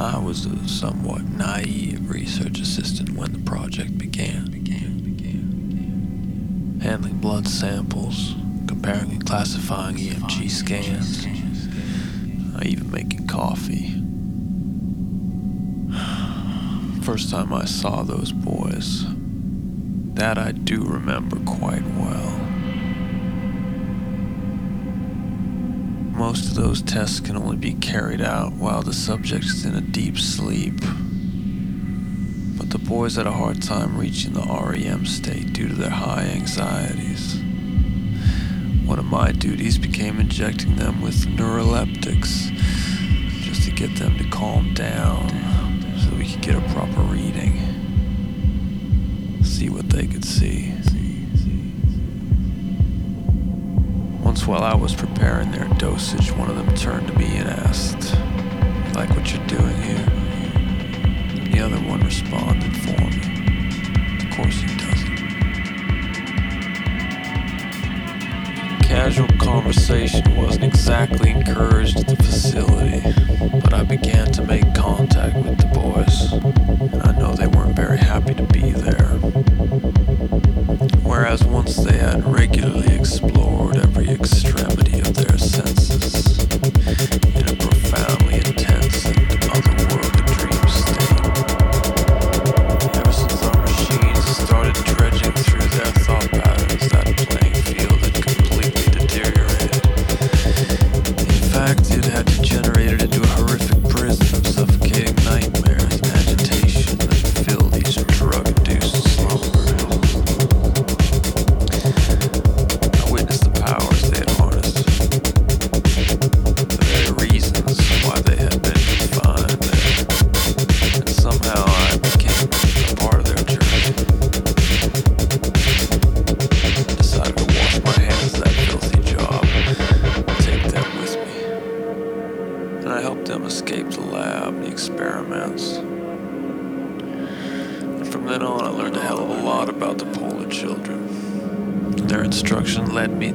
I was a somewhat naive research assistant when the project began. Handling blood samples, comparing and classifying EMG scans, uh, even making coffee. First time I saw those boys, that I do remember quite well. Most of those tests can only be carried out while the subject is in a deep sleep. But the boys had a hard time reaching the REM state due to their high anxieties. One of my duties became injecting them with neuroleptics just to get them to calm down so we could get a proper reading. See what they could see. While I was preparing their dosage, one of them turned to me and asked, Like what you're doing here? And the other one responded for me. Of course he doesn't. Casual conversation wasn't exactly encouraged at the facility, but I began to make contact with the boys, I know they weren't very happy to be there. Whereas once they had regularly explored every extremity of their senses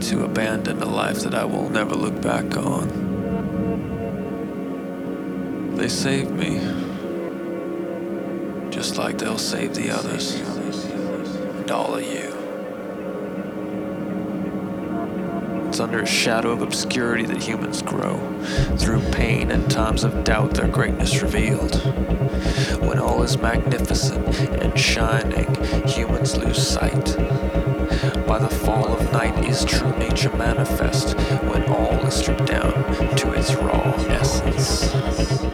to abandon a life that I will never look back on. They saved me, just like they'll save the others, and all of you. Under a shadow of obscurity that humans grow. Through pain and times of doubt, their greatness revealed. When all is magnificent and shining, humans lose sight. By the fall of night is true nature manifest, when all is stripped down to its raw essence.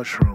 Mushroom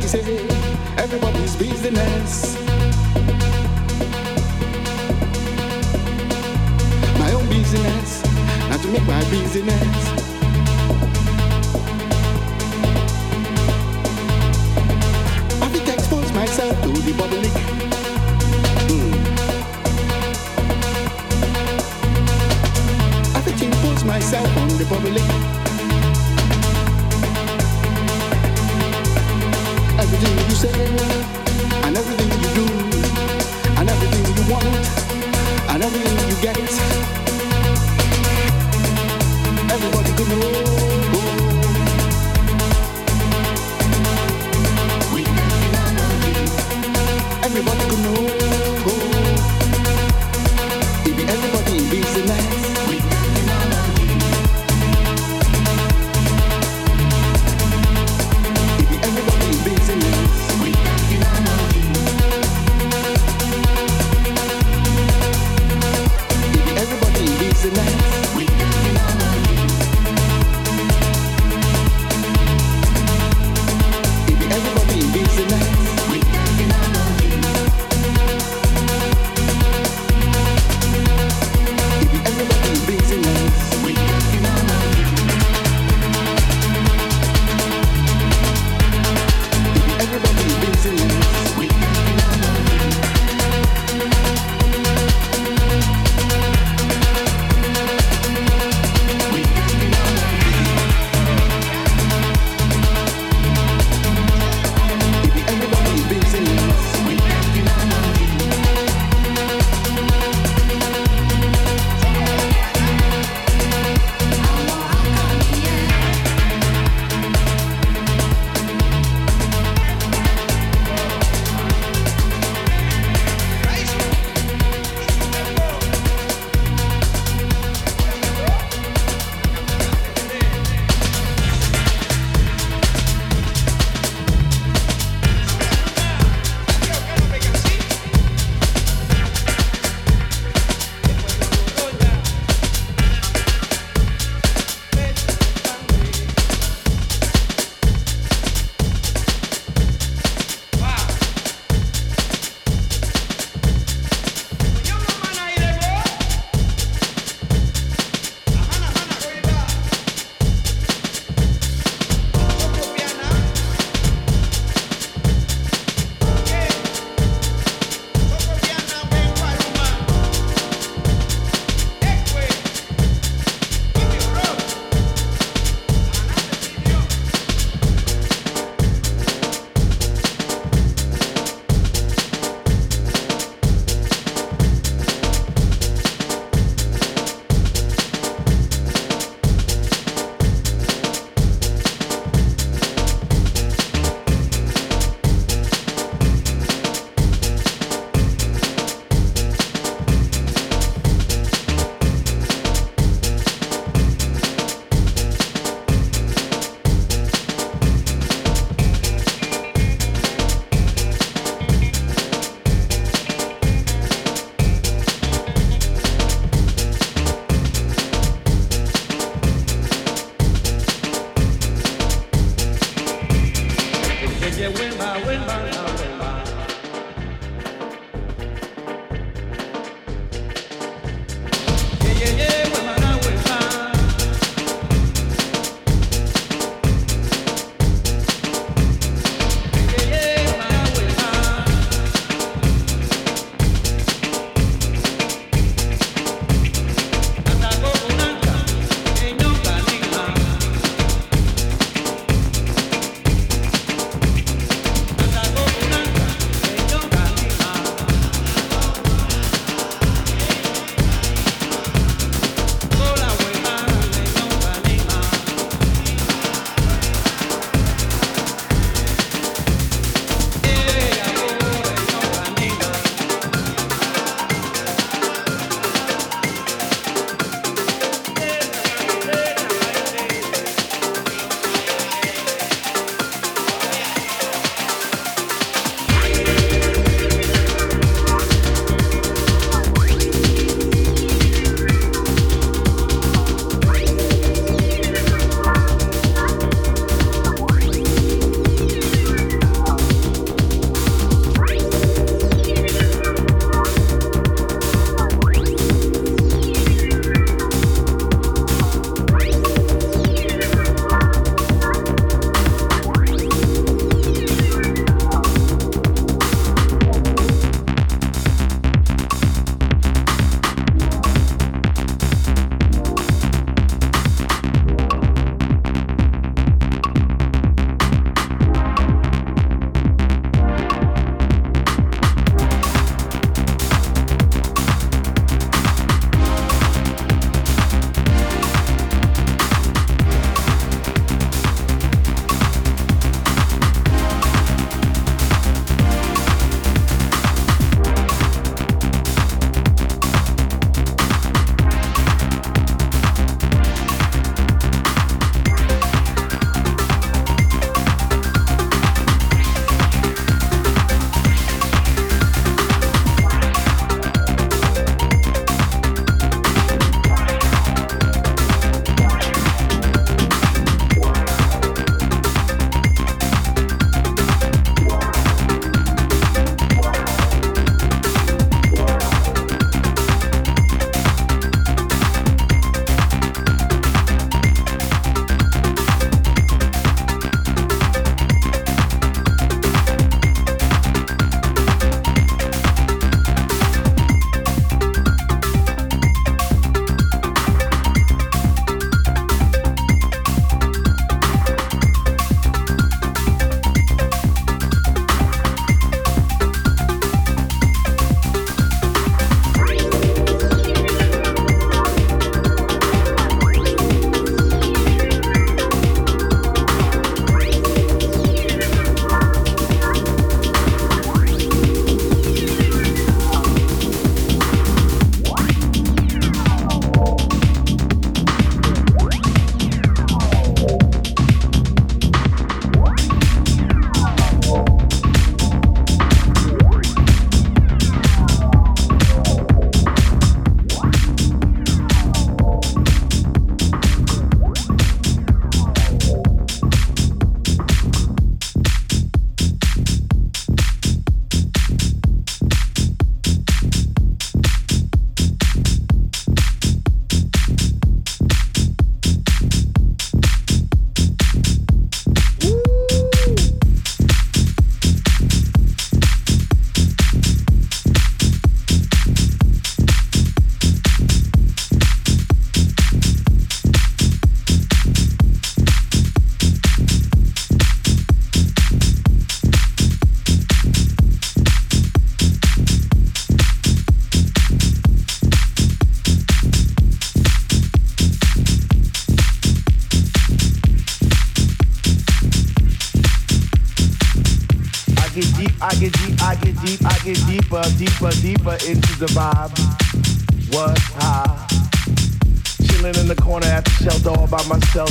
like you say, everybody's business. My own business, not to make my business. I think I expose myself to the public. Hmm. I think I expose myself on the public. say, and everything.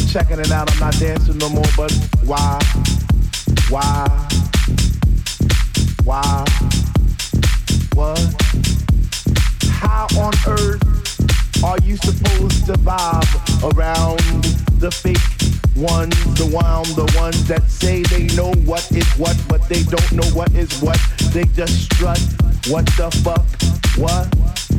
Checking it out. I'm not dancing no more, but why? Why? Why? What? How on earth are you supposed to vibe around the fake ones, the one, the ones that say they know what is what, but they don't know what is what. They just strut. What the fuck? What?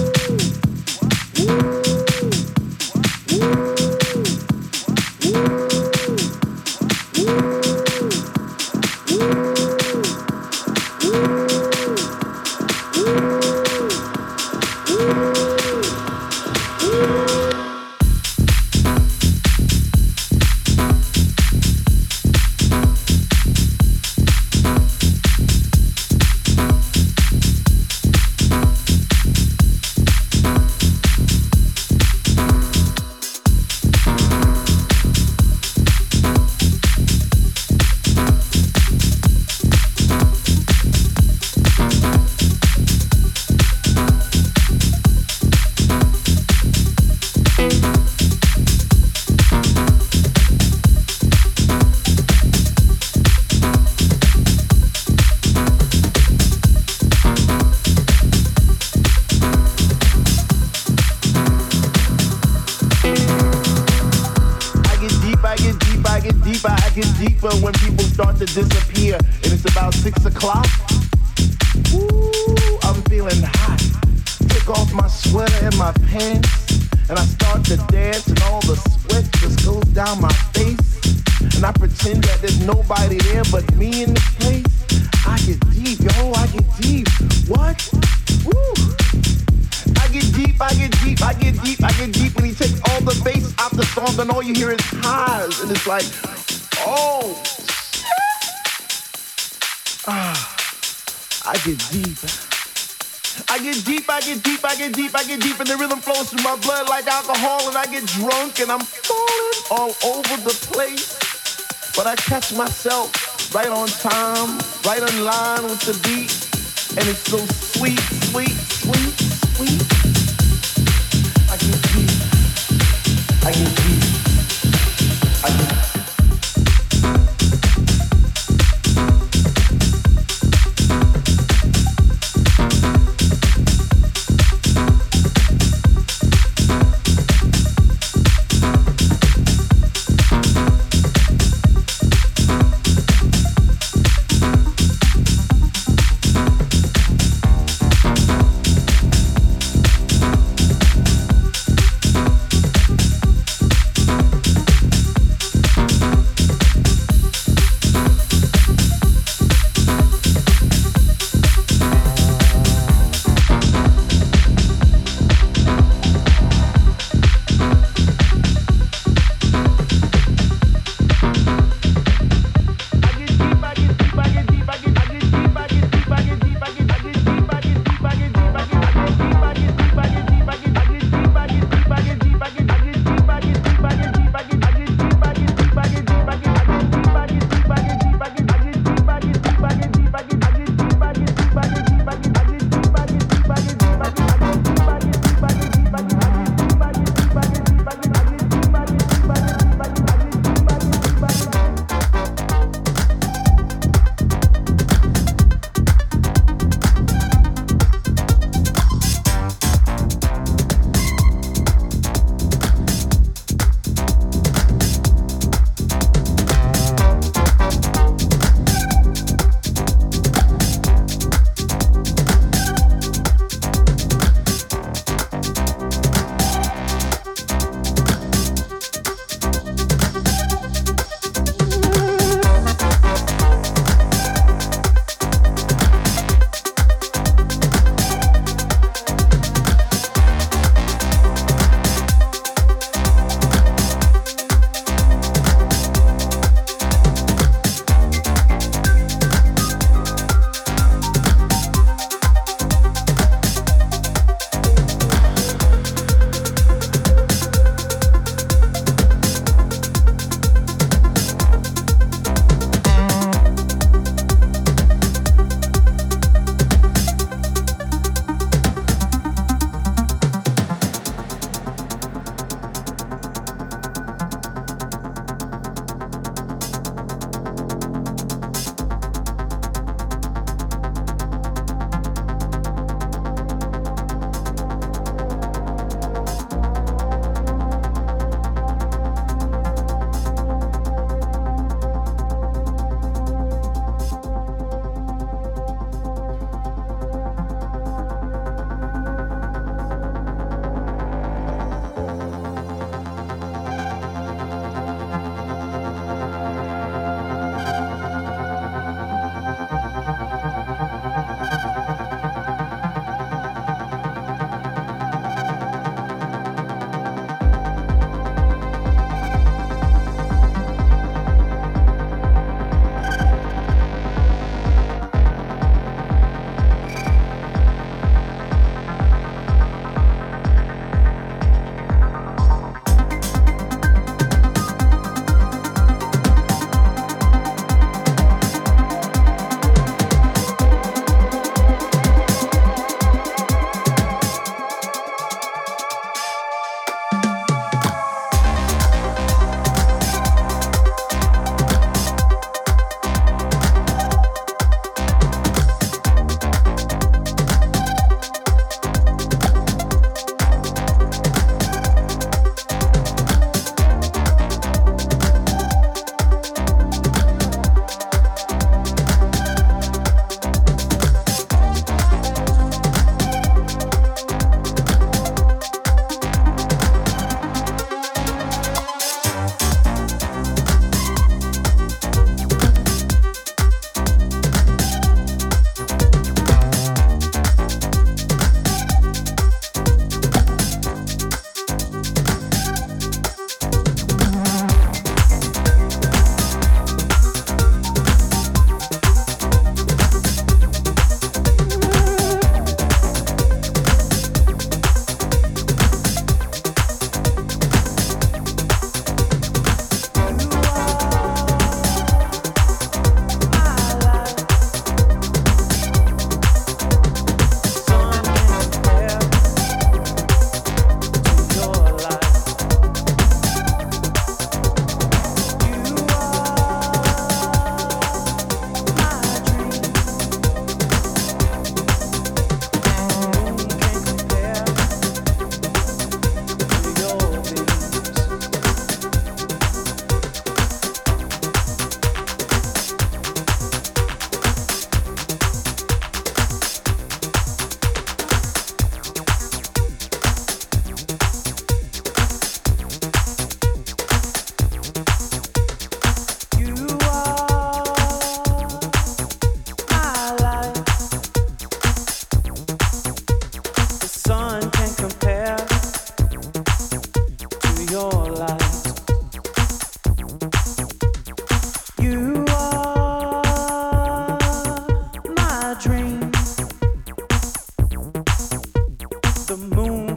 And he takes all the bass out the song, and all you hear is highs, and it's like, oh, ah, I get deep I get deep I get deep I get deep and the rhythm flows through my blood like alcohol and I get drunk and I'm falling all over the place. But I catch myself right on time, right in line with the beat. And it's so sweet, sweet, sweet.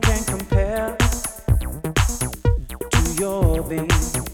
can compare to your being.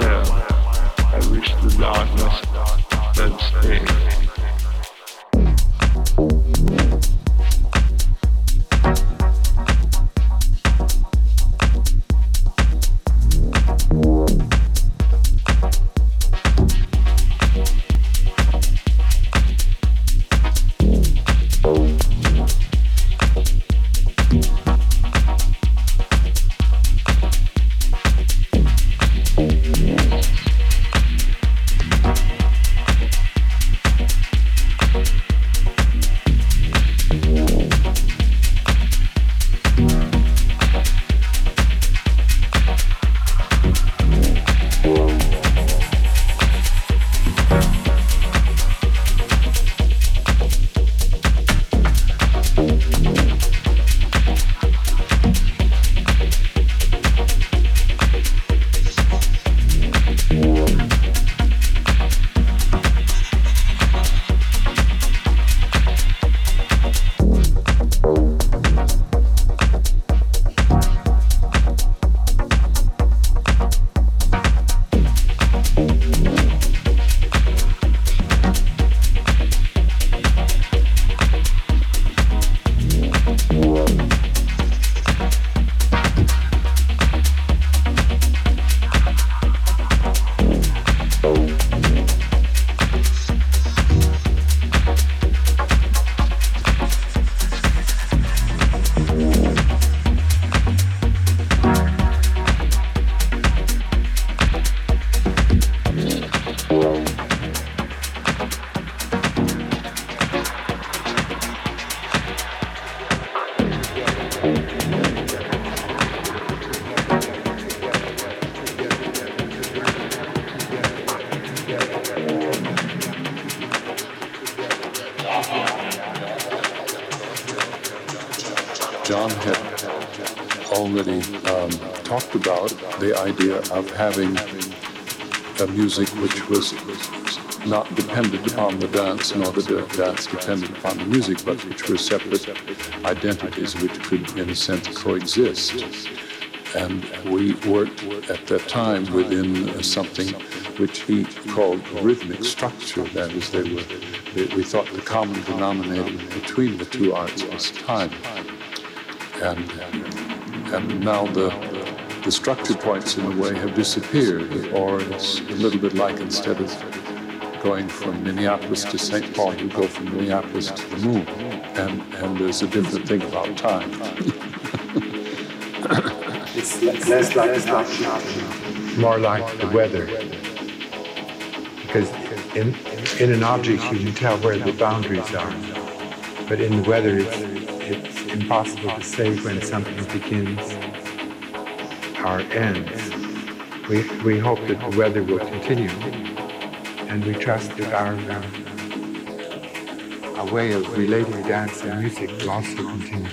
For Um, of having a music which was not dependent upon the dance, nor the dance dependent upon the music, but which were separate identities which could, in a sense, coexist. And we worked at that time within something which he called rhythmic structure. That is, they were, they, we thought the common denominator between the two arts was time. And, and now the the structure points in a way have disappeared, or it's a little bit like instead of going from Minneapolis to St. Paul, you go from Minneapolis to the moon. And, and there's a different thing about time. it's less like a structure, more like the weather. Because in, in an object, you can tell where the boundaries are. But in the weather, it's, it's impossible to say when something begins our ends. We, we hope that the weather will continue, and we trust that our, uh, our way of relating dance and music will also continue.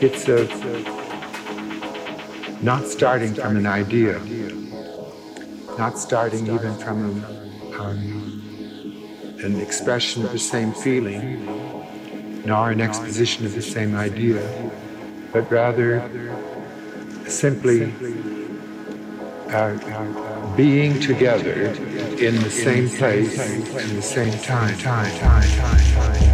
It's a, not starting from an idea, not starting even from a, um, an expression of the same feeling, nor an exposition of the same idea, but rather simply uh, being together in the same place, in the same time, time, time, time, time.